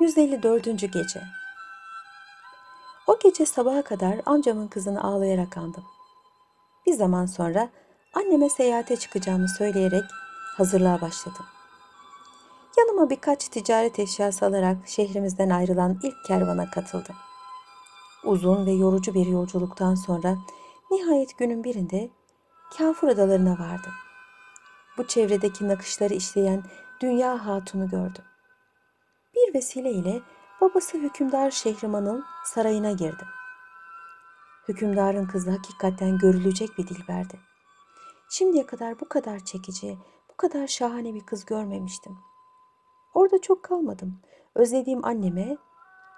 154. Gece O gece sabaha kadar amcamın kızını ağlayarak andım. Bir zaman sonra anneme seyahate çıkacağımı söyleyerek hazırlığa başladım. Yanıma birkaç ticaret eşyası alarak şehrimizden ayrılan ilk kervana katıldım. Uzun ve yorucu bir yolculuktan sonra nihayet günün birinde Kafur Adalarına vardım. Bu çevredeki nakışları işleyen Dünya Hatun'u gördüm. Bir vesile ile babası hükümdar Şehriman'ın sarayına girdim. Hükümdarın kızı hakikaten görülecek bir dilberdi. Şimdiye kadar bu kadar çekici, bu kadar şahane bir kız görmemiştim. Orada çok kalmadım. Özlediğim anneme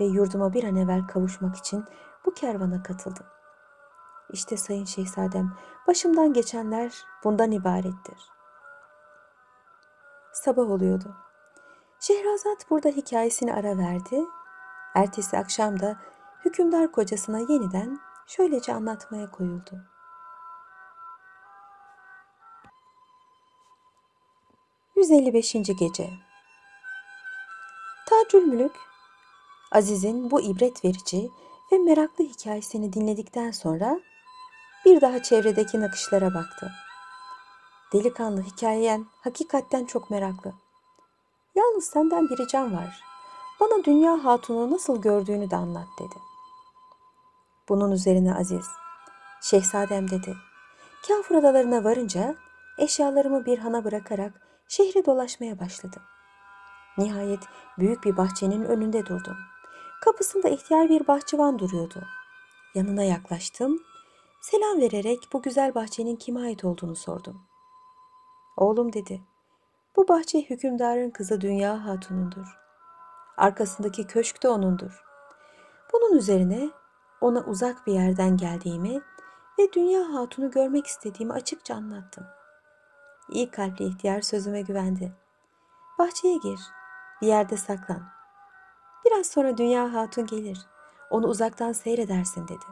ve yurduma bir an evvel kavuşmak için bu kervana katıldım. İşte sayın şehzadem, başımdan geçenler bundan ibarettir. Sabah oluyordu. Şehrazat burada hikayesini ara verdi. Ertesi akşam da hükümdar kocasına yeniden şöylece anlatmaya koyuldu. ...155. Gece Tacül Mülük, Aziz'in bu ibret verici ve meraklı hikayesini dinledikten sonra bir daha çevredeki nakışlara baktı. Delikanlı hikayeyen hakikatten çok meraklı. Yalnız senden bir ricam var. Bana dünya hatunu nasıl gördüğünü de anlat dedi. Bunun üzerine Aziz, şehzadem dedi. Kafur adalarına varınca eşyalarımı bir hana bırakarak şehri dolaşmaya başladım. Nihayet büyük bir bahçenin önünde durdum. Kapısında ihtiyar bir bahçıvan duruyordu. Yanına yaklaştım. Selam vererek bu güzel bahçenin kime ait olduğunu sordum. Oğlum dedi. Bu bahçe hükümdarın kızı Dünya Hatun'undur. Arkasındaki köşk de onundur. Bunun üzerine ona uzak bir yerden geldiğimi ve Dünya Hatun'u görmek istediğimi açıkça anlattım. İyi kalpli ihtiyar sözüme güvendi. Bahçeye gir, bir yerde saklan. Biraz sonra Dünya Hatun gelir, onu uzaktan seyredersin dedi.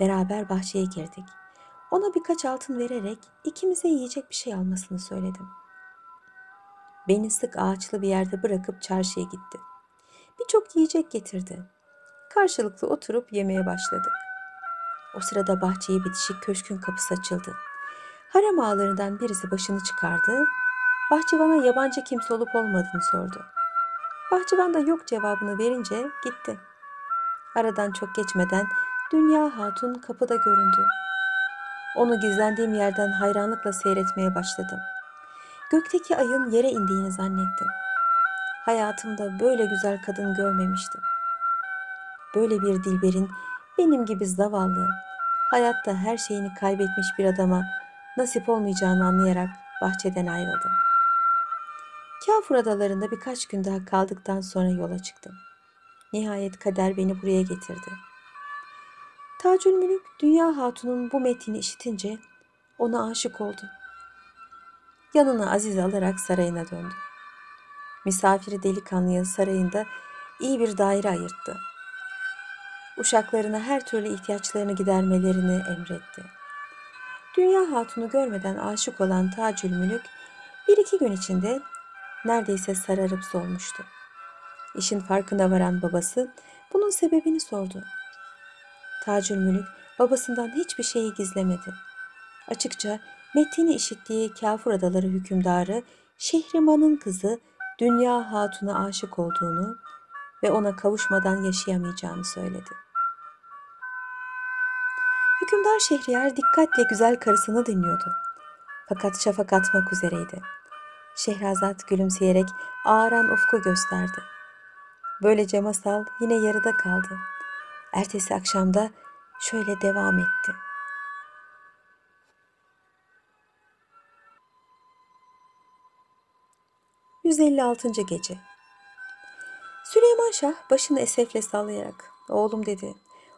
Beraber bahçeye girdik. Ona birkaç altın vererek ikimize yiyecek bir şey almasını söyledim. Beni sık ağaçlı bir yerde bırakıp çarşıya gitti. Birçok yiyecek getirdi. Karşılıklı oturup yemeye başladık. O sırada bahçeye bitişik köşkün kapısı açıldı. Harem ağalarından birisi başını çıkardı. Bahçıvana yabancı kimse olup olmadığını sordu. Bahçıvan da yok cevabını verince gitti. Aradan çok geçmeden Dünya Hatun kapıda göründü. Onu gizlendiğim yerden hayranlıkla seyretmeye başladım. Gökteki ayın yere indiğini zannettim. Hayatımda böyle güzel kadın görmemiştim. Böyle bir dilberin benim gibi zavallı, hayatta her şeyini kaybetmiş bir adama nasip olmayacağını anlayarak bahçeden ayrıldım. Kafur adalarında birkaç gün daha kaldıktan sonra yola çıktım. Nihayet kader beni buraya getirdi. Tacül Mülük Dünya Hatun'un bu metini işitince ona aşık oldu. Yanına Aziz alarak sarayına döndü. Misafiri delikanlıya sarayında iyi bir daire ayırttı. Uşaklarına her türlü ihtiyaçlarını gidermelerini emretti. Dünya Hatun'u görmeden aşık olan Tacül Mülük bir iki gün içinde neredeyse sararıp solmuştu. İşin farkına varan babası bunun sebebini sordu. Tacül Mülük babasından hiçbir şeyi gizlemedi. Açıkça metini işittiği Kafur Adaları hükümdarı Şehriman'ın kızı Dünya Hatun'a aşık olduğunu ve ona kavuşmadan yaşayamayacağını söyledi. Hükümdar Şehriyar dikkatle güzel karısını dinliyordu. Fakat şafak atmak üzereydi. Şehrazat gülümseyerek ağaran ufku gösterdi. Böylece masal yine yarıda kaldı. Ertesi akşamda şöyle devam etti. ...156. Gece Süleyman Şah başını esefle sallayarak... ...oğlum dedi...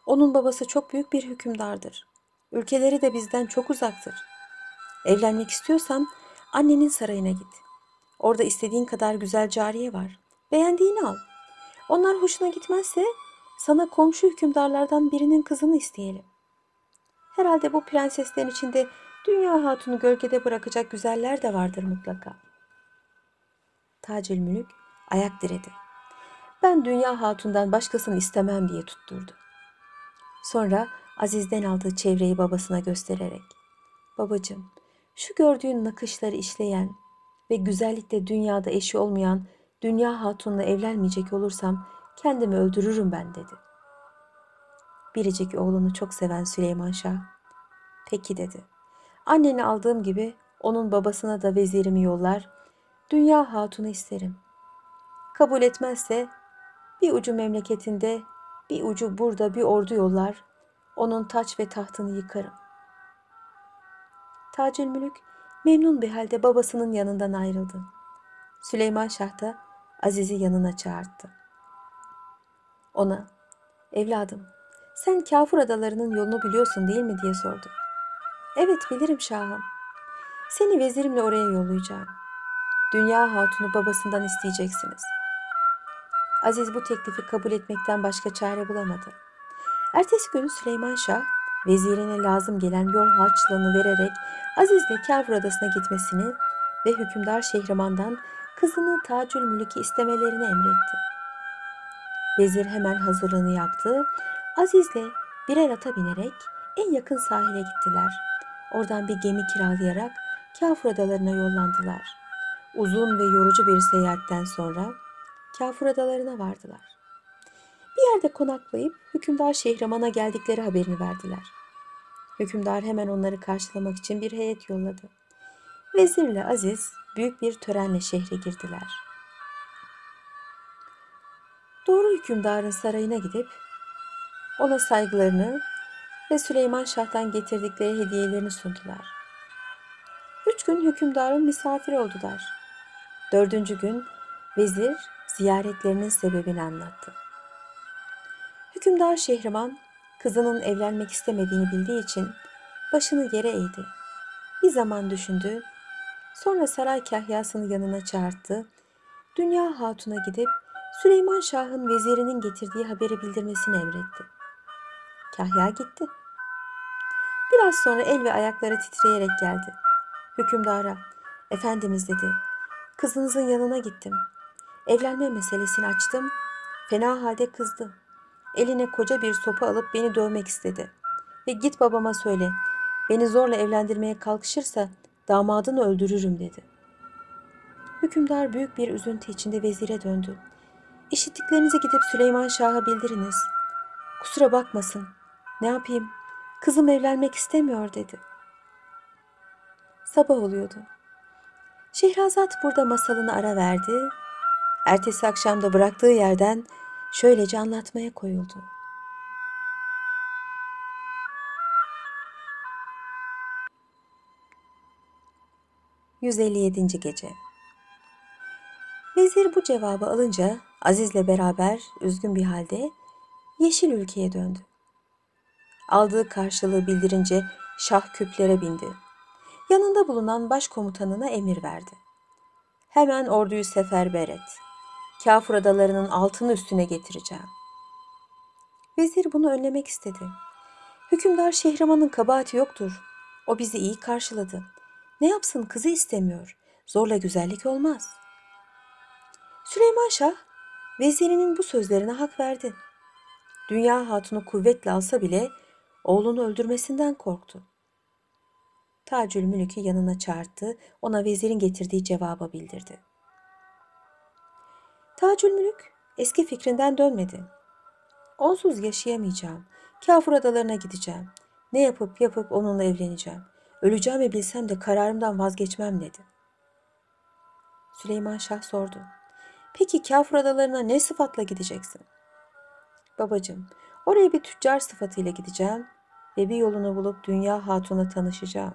...onun babası çok büyük bir hükümdardır. Ülkeleri de bizden çok uzaktır. Evlenmek istiyorsan annenin sarayına git. Orada istediğin kadar güzel cariye var. Beğendiğini al. Onlar hoşuna gitmezse sana komşu hükümdarlardan birinin kızını isteyelim. Herhalde bu prenseslerin içinde dünya hatunu gölgede bırakacak güzeller de vardır mutlaka. Tacül Mülük ayak diredi. Ben Dünya Hatun'dan başkasını istemem diye tutturdu. Sonra Aziz'den aldığı çevreyi babasına göstererek. Babacığım, şu gördüğün nakışları işleyen ve güzellikte dünyada eşi olmayan Dünya Hatun'la evlenmeyecek olursam kendimi öldürürüm ben dedi. Biricik oğlunu çok seven Süleyman Şah, peki dedi. Anneni aldığım gibi onun babasına da vezirimi yollar, Dünya Hatun'u isterim. Kabul etmezse bir ucu memleketinde, bir ucu burada bir ordu yollar, onun taç ve tahtını yıkarım. Tacülmülük memnun bir halde babasının yanından ayrıldı. Süleyman Şah da Aziz'i yanına çağırdı. Ona, evladım sen Kafur adalarının yolunu biliyorsun değil mi diye sordu. Evet bilirim şahım. Seni vezirimle oraya yollayacağım. Dünya hatunu babasından isteyeceksiniz. Aziz bu teklifi kabul etmekten başka çare bulamadı. Ertesi gün Süleyman Şah vezirine lazım gelen yol harçlığını vererek Aziz'le Kafur adasına gitmesini ve hükümdar Şehriman'dan kızını Tacül Mülük'ü istemelerini emretti. Vezir hemen hazırlığını yaptı. Aziz'le birer ata binerek en yakın sahile gittiler. Oradan bir gemi kiralayarak Kafur adalarına yollandılar. Uzun ve yorucu bir seyahatten sonra Kafur adalarına vardılar. Bir yerde konaklayıp hükümdar Şehriman'a geldikleri haberini verdiler. Hükümdar hemen onları karşılamak için bir heyet yolladı. Vezirle Aziz büyük bir törenle şehre girdiler. Doğru hükümdarın sarayına gidip ona saygılarını ve Süleyman Şah'tan getirdikleri hediyelerini sundular. Üç gün hükümdarın misafiri oldular. Dördüncü gün vezir ziyaretlerinin sebebini anlattı. Hükümdar Şehriman kızının evlenmek istemediğini bildiği için başını yere eğdi. Bir zaman düşündü. Sonra saray kahyasını yanına çağırdı. Dünya Hatun'a gidip Süleyman Şah'ın vezirinin getirdiği haberi bildirmesini emretti. Kahya gitti. Biraz sonra el ve ayakları titreyerek geldi. Hükümdara, efendimiz dedi, kızınızın yanına gittim. Evlenme meselesini açtım, fena halde kızdı. Eline koca bir sopa alıp beni dövmek istedi. Ve git babama söyle, beni zorla evlendirmeye kalkışırsa damadını öldürürüm dedi. Hükümdar büyük bir üzüntü içinde vezire döndü. İşittiklerinizi gidip Süleyman Şah'a bildiriniz. Kusura bakmasın. Ne yapayım? Kızım evlenmek istemiyor dedi. Sabah oluyordu. Şehrazat burada masalını ara verdi. Ertesi akşam da bıraktığı yerden şöylece anlatmaya koyuldu. ...157. Gece Vezir bu cevabı alınca Aziz'le beraber üzgün bir halde yeşil ülkeye döndü. Aldığı karşılığı bildirince şah küplere bindi. Yanında bulunan başkomutanına emir verdi. Hemen orduyu seferber et. Kafur adalarının altını üstüne getireceğim. Vezir bunu önlemek istedi. Hükümdar Şehriman'ın kabahati yoktur. O bizi iyi karşıladı. Ne yapsın kızı istemiyor. Zorla güzellik olmaz. Süleyman Şah vezirinin bu sözlerine hak verdi. Dünya hatunu kuvvetle alsa bile oğlunu öldürmesinden korktu. Tacül Mülük'ü yanına çağırdı, ona vezirin getirdiği cevaba bildirdi. Tacül Mülük eski fikrinden dönmedi. Onsuz yaşayamayacağım. Kafur adalarına gideceğim. Ne yapıp yapıp onunla evleneceğim. Öleceğimi bilsem de kararımdan vazgeçmem dedi. Süleyman Şah sordu. Peki Kafur adalarına ne sıfatla gideceksin? Babacığım, oraya bir tüccar sıfatıyla gideceğim ve bir yolunu bulup Dünya Hatun'la tanışacağım.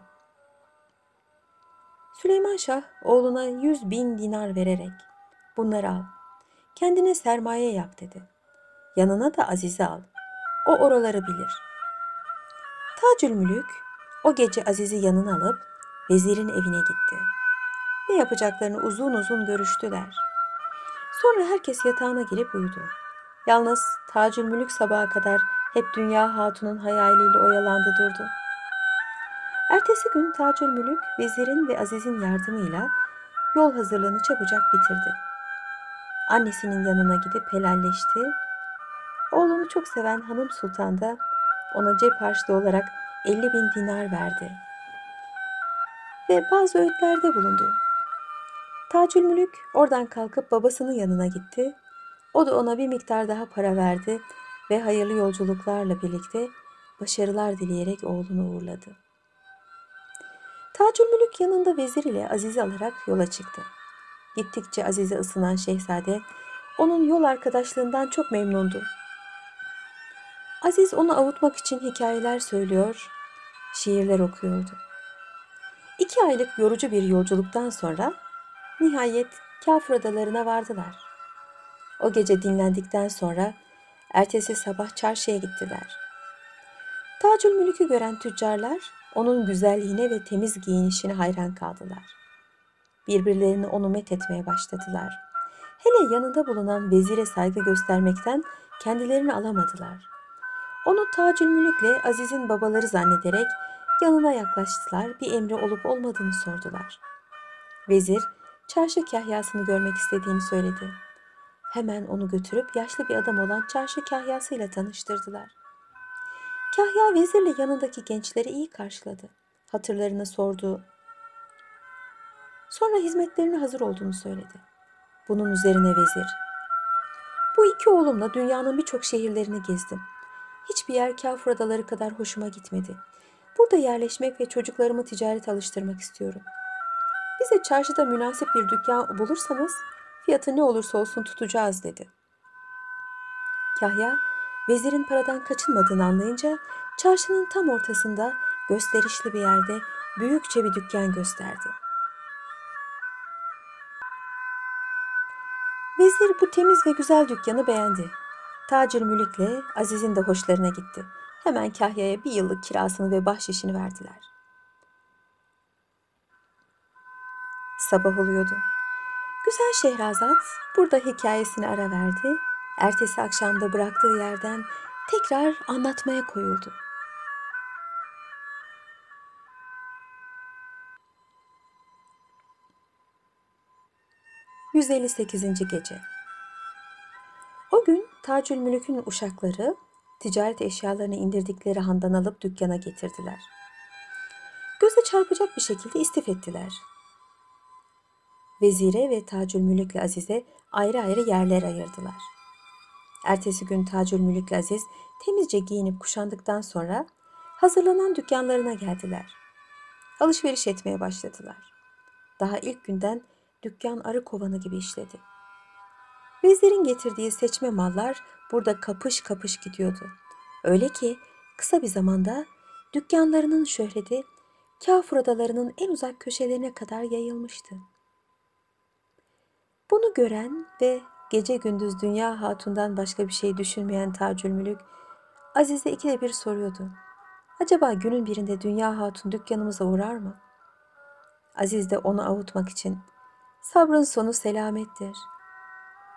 Süleyman Şah oğluna yüz bin dinar vererek bunları al. Kendine sermaye yap dedi. Yanına da Aziz'i al. O oraları bilir. Tacül Mülük o gece Aziz'i yanına alıp vezirin evine gitti. Ne yapacaklarını uzun uzun görüştüler. Sonra herkes yatağına girip uyudu. Yalnız Tacül Mülük sabaha kadar hep Dünya Hatun'un hayaliyle oyalandı durdu. Ertesi gün Tacül Mülük vezirin ve Aziz'in yardımıyla yol hazırlığını çabucak bitirdi. annesinin yanına gidip helalleşti. Oğlunu çok seven hanım sultan da ona cep harçlığı olarak 50 bin dinar verdi. Ve bazı öğütlerde bulundu. Tacülmülük oradan kalkıp babasının yanına gitti. O da ona bir miktar daha para verdi ve hayırlı yolculuklarla birlikte başarılar dileyerek oğlunu uğurladı. Tacülmülük yanında vezir ile Aziz'i alarak yola çıktı. Gittikçe Aziz'e ısınan şehzade onun yol arkadaşlığından çok memnundu. Aziz onu avutmak için hikayeler söylüyor, şiirler okuyordu. İki aylık yorucu bir yolculuktan sonra nihayet Kafur adalarına vardılar. O gece dinlendikten sonra ertesi sabah çarşıya gittiler. Tacül Mülük'ü gören tüccarlar onun güzelliğine ve temiz giyinişine hayran kaldılar. Birbirlerini onu met etmeye başladılar. Hele yanında bulunan vezire saygı göstermekten kendilerini alamadılar. Onu Tacül Mülük'le Aziz'in babaları zannederek yanına yaklaştılar, bir emri olup olmadığını sordular. Vezir, çarşı kahyasını görmek istediğini söyledi. Hemen onu götürüp yaşlı bir adam olan çarşı kahyasıyla tanıştırdılar. Kahya vezirle yanındaki gençleri iyi karşıladı. Hatırlarını sordu. Sonra hizmetlerine hazır olduğunu söyledi. Bunun üzerine vezir, bu iki oğlumla dünyanın birçok şehirlerini gezdim. Hiçbir yer Kafur adaları kadar hoşuma gitmedi. Burada yerleşmek ve çocuklarımı ticaret alıştırmak istiyorum. Bize çarşıda münasip bir dükkan bulursanız fiyatı ne olursa olsun tutacağız dedi. Kahya vezirin paradan kaçınmadığını anlayınca çarşının tam ortasında gösterişli bir yerde büyükçe bir dükkan gösterdi. Vezir bu temiz ve güzel dükkanı beğendi. Tacir Mülük'le Aziz'in de hoşlarına gitti. Hemen Kahya'ya bir yıllık kirasını ve bahşişini verdiler. Sabah oluyordu. Güzel Şehrazat burada hikayesini ara verdi. Ertesi akşamda bıraktığı yerden tekrar anlatmaya koyuldu. ...158. Gece O gün Tacül Mülük'ün uşakları ticaret eşyalarını indirdikleri handan alıp dükkana getirdiler. Göze çarpacak bir şekilde istif ettiler. Vezire ve Tacül Mülük'le Aziz'e ayrı ayrı yerler ayırdılar. Ertesi gün Tacül Mülük'le Aziz temizce giyinip kuşandıktan sonra hazırlanan dükkanlarına geldiler. Alışveriş etmeye başladılar. Daha ilk günden dükkan arı kovanı gibi işledi. Vezir'in getirdiği seçme mallar burada kapış kapış gidiyordu. Öyle ki kısa bir zamanda dükkanlarının şöhreti Kafur adalarının en uzak köşelerine kadar yayılmıştı. Bunu gören ve gece gündüz Dünya Hatun'dan başka bir şey düşünmeyen Tacül Mülük, Aziz'e ikide bir soruyordu. Acaba günün birinde Dünya Hatun dükkanımıza uğrar mı? Aziz de onu avutmak için, sabrın sonu selamettir.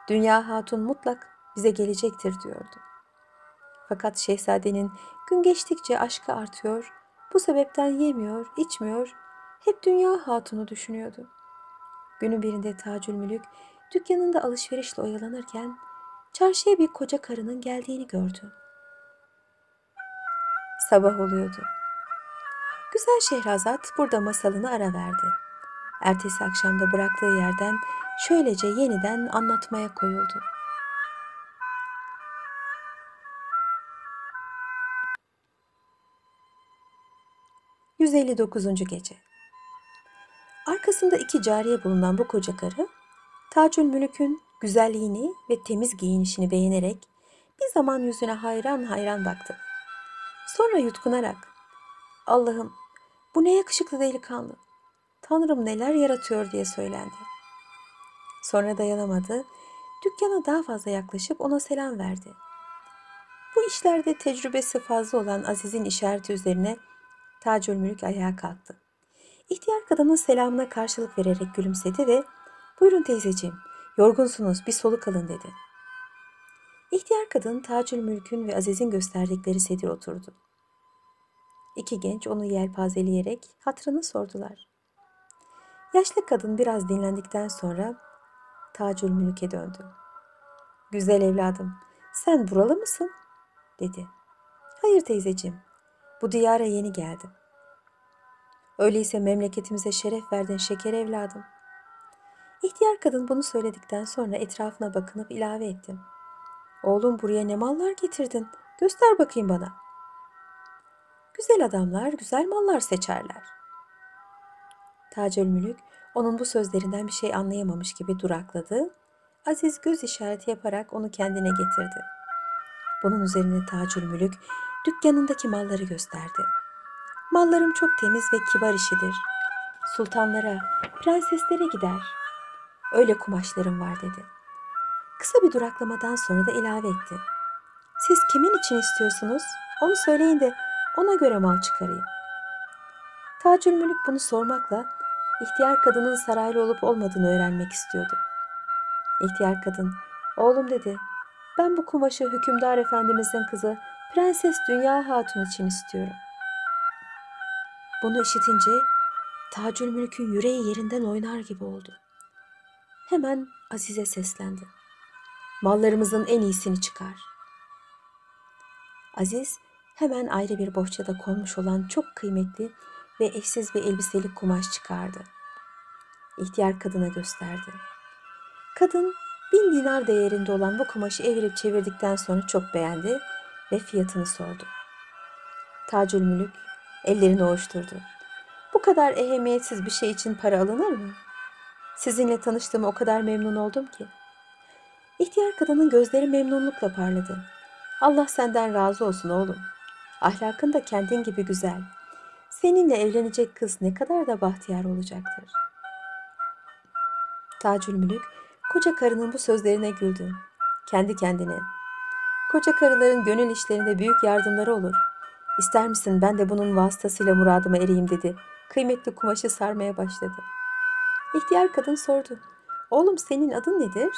Dünya Hatun mutlak bize gelecektir diyordu. Fakat şehzadenin gün geçtikçe aşkı artıyor, bu sebepten yemiyor, içmiyor, hep Dünya Hatun'u düşünüyordu. Günün birinde Tacül Mülük dükkanında alışverişle oyalanırken çarşıya bir koca karının geldiğini gördü. Sabah oluyordu. Güzel Şehrazat burada masalını ara verdi. Ertesi akşamda bıraktığı yerden şöylece yeniden anlatmaya koyuldu. ...159. Gece Arkasında iki cariye bulunan bu koca karı, Tacül Mülük'ün güzelliğini ve temiz giyinişini beğenerek bir zaman yüzüne hayran hayran baktı. Sonra yutkunarak, Allah'ım bu ne yakışıklı delikanlı, Tanrım neler yaratıyor diye söylendi. Sonra dayanamadı, dükkana daha fazla yaklaşıp ona selam verdi. Bu işlerde tecrübesi fazla olan Aziz'in işareti üzerine Tacül Mülük ayağa kalktı. İhtiyar kadının selamına karşılık vererek gülümsedi ve ''Buyurun teyzeciğim, yorgunsunuz bir soluk alın.'' dedi. İhtiyar kadın Tacül Mülk'ün ve Aziz'in gösterdikleri sedir oturdu. İki genç onu yelpazeleyerek hatırını sordular. Yaşlı kadın biraz dinlendikten sonra Tacül Mülk'e döndü. Güzel evladım, sen buralı mısın? dedi. Hayır teyzeciğim, bu diyara yeni geldim. Öyleyse memleketimize şeref verdin şeker evladım. İhtiyar kadın bunu söyledikten sonra etrafına bakınıp ilave etti. Oğlum buraya ne mallar getirdin? Göster bakayım bana. Güzel adamlar güzel mallar seçerler. Tacülmülük onun bu sözlerinden bir şey anlayamamış gibi durakladı. Aziz göz işareti yaparak onu kendine getirdi. Bunun üzerine Tacülmülük dükkanındaki malları gösterdi. Mallarım çok temiz ve kibar işidir. Sultanlara, prenseslere gider. Öyle kumaşlarım var dedi. Kısa bir duraklamadan sonra da ilave etti. Siz kimin için istiyorsunuz? Onu söyleyin de ona göre mal çıkarayım. Tacülmülük bunu sormakla ihtiyar kadının saraylı olup olmadığını öğrenmek istiyordu. İhtiyar kadın, oğlum dedi, ben bu kumaşı hükümdar efendimizin kızı Prenses Dünya Hatun için istiyorum. Bunu işitince Tacülmülk'ün yüreği yerinden oynar gibi oldu. Hemen Azize seslendi. Mallarımızın en iyisini çıkar. Aziz hemen ayrı bir bohçada konmuş olan çok kıymetli ve eşsiz bir elbiselik kumaş çıkardı. İhtiyar kadına gösterdi. Kadın bin dinar değerinde olan bu kumaşı evirip çevirdikten sonra çok beğendi ve fiyatını sordu. Tacülmülük ellerini ovuşturdu. Bu kadar ehemmiyetsiz bir şey için para alınır mı? Sizinle tanıştığıma o kadar memnun oldum ki. İhtiyar kadının gözleri memnunlukla parladı. Allah senden razı olsun oğlum. Ahlakın da kendin gibi güzel. Seninle evlenecek kız ne kadar da bahtiyar olacaktır. Tacülmülük koca karının bu sözlerine güldü. Kendi kendine. Koca karıların gönül işlerinde büyük yardımları olur. İster misin ben de bunun vasıtasıyla muradıma ereyim dedi. Kıymetli kumaşı sarmaya başladı. İhtiyar kadın sordu. Oğlum senin adın nedir?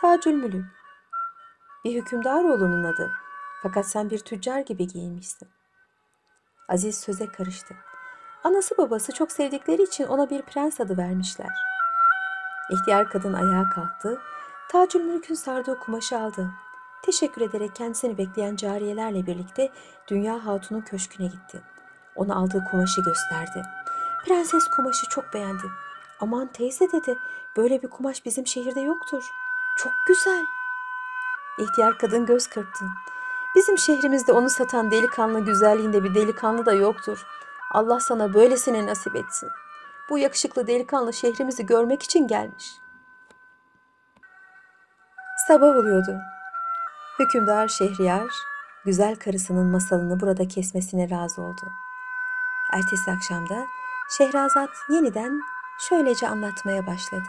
Tacülmülük. Bir hükümdar oğlunun adı. Fakat sen bir tüccar gibi giyinmişsin. Aziz söze karıştı. Anası babası çok sevdikleri için ona bir prens adı vermişler. İhtiyar kadın ayağa kalktı. Tacülmülk'ün sardığı kumaşı aldı. Teşekkür ederek kendisini bekleyen cariyelerle birlikte Dünya Hatun'un köşküne gitti. Ona aldığı kumaşı gösterdi. Prenses kumaşı çok beğendi. Aman teyze dedi, böyle bir kumaş bizim şehirde yoktur. Çok güzel. İhtiyar kadın göz kırptı. Bizim şehrimizde onu satan delikanlı güzelliğinde bir delikanlı da yoktur. Allah sana böylesine nasip etsin. Bu yakışıklı delikanlı şehrimizi görmek için gelmiş. Sabah oluyordu. Hükümdar Şehriyar, güzel karısının masalını burada kesmesine razı oldu. Ertesi akşamda Şehrazat yeniden şöylece anlatmaya başladı.